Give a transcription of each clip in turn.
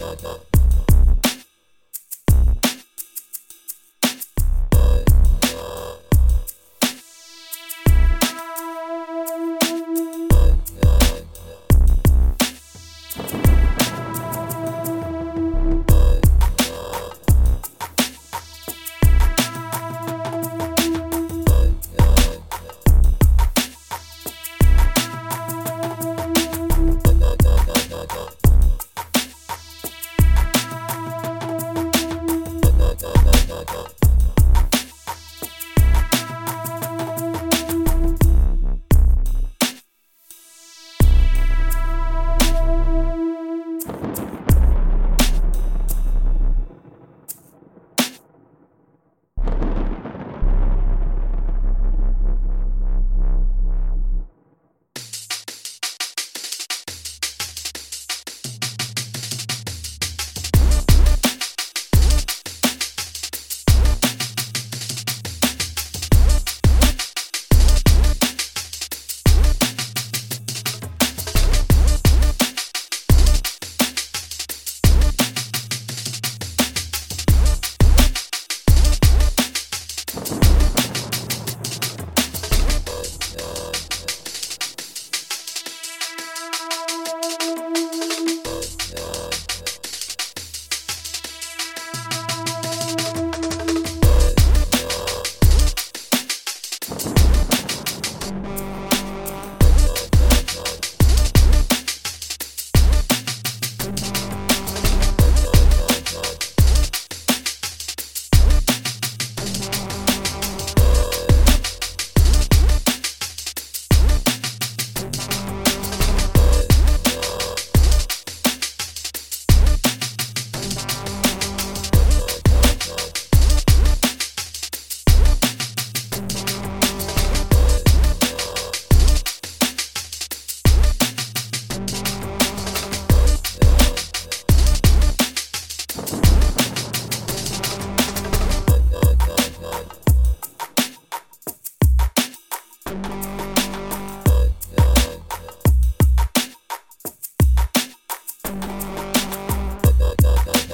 Bye-bye.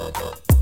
Uh, uh.